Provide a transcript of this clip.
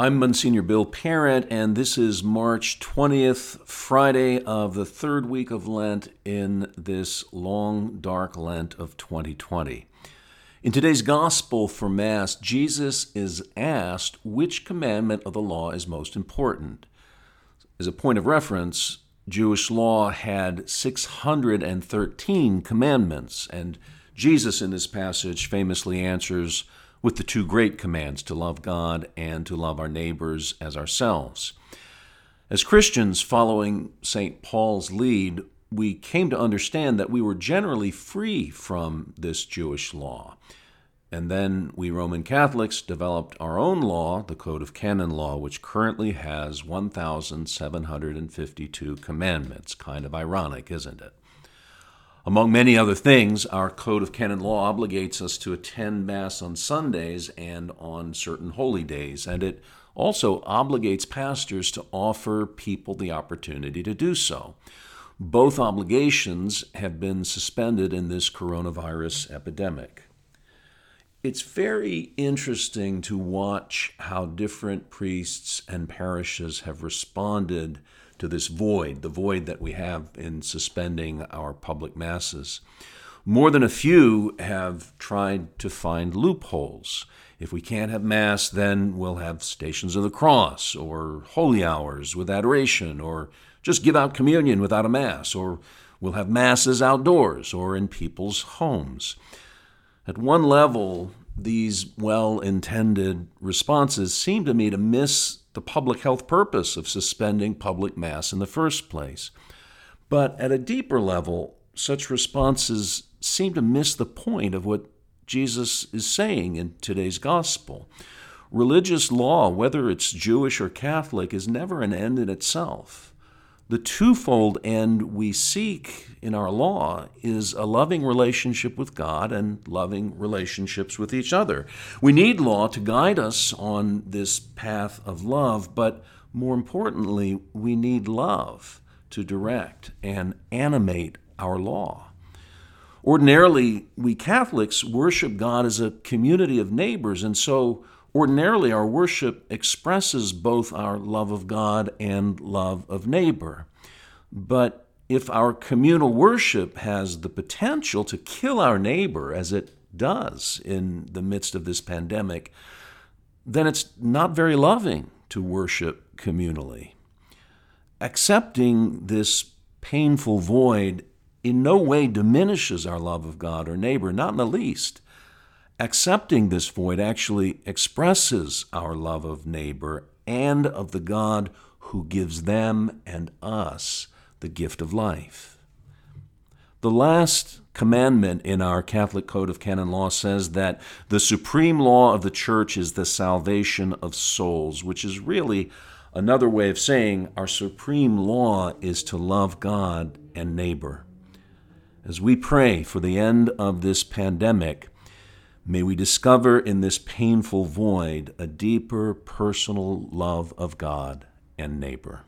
I'm Monsignor Bill Parent, and this is March 20th, Friday of the third week of Lent in this long, dark Lent of 2020. In today's Gospel for Mass, Jesus is asked which commandment of the law is most important. As a point of reference, Jewish law had 613 commandments, and Jesus in this passage famously answers, with the two great commands to love God and to love our neighbors as ourselves. As Christians following St. Paul's lead, we came to understand that we were generally free from this Jewish law. And then we Roman Catholics developed our own law, the Code of Canon Law, which currently has 1,752 commandments. Kind of ironic, isn't it? Among many other things, our Code of Canon Law obligates us to attend Mass on Sundays and on certain holy days, and it also obligates pastors to offer people the opportunity to do so. Both obligations have been suspended in this coronavirus epidemic. It's very interesting to watch how different priests and parishes have responded to this void, the void that we have in suspending our public masses. More than a few have tried to find loopholes. If we can't have Mass, then we'll have Stations of the Cross, or holy hours with adoration, or just give out communion without a Mass, or we'll have Masses outdoors or in people's homes. At one level, these well intended responses seem to me to miss the public health purpose of suspending public mass in the first place. But at a deeper level, such responses seem to miss the point of what Jesus is saying in today's gospel. Religious law, whether it's Jewish or Catholic, is never an end in itself. The twofold end we seek in our law is a loving relationship with God and loving relationships with each other. We need law to guide us on this path of love, but more importantly, we need love to direct and animate our law. Ordinarily, we Catholics worship God as a community of neighbors, and so Ordinarily, our worship expresses both our love of God and love of neighbor. But if our communal worship has the potential to kill our neighbor, as it does in the midst of this pandemic, then it's not very loving to worship communally. Accepting this painful void in no way diminishes our love of God or neighbor, not in the least accepting this void actually expresses our love of neighbor and of the God who gives them and us the gift of life. The last commandment in our Catholic Code of Canon Law says that the supreme law of the church is the salvation of souls, which is really another way of saying our supreme law is to love God and neighbor. As we pray for the end of this pandemic, May we discover in this painful void a deeper personal love of God and neighbor.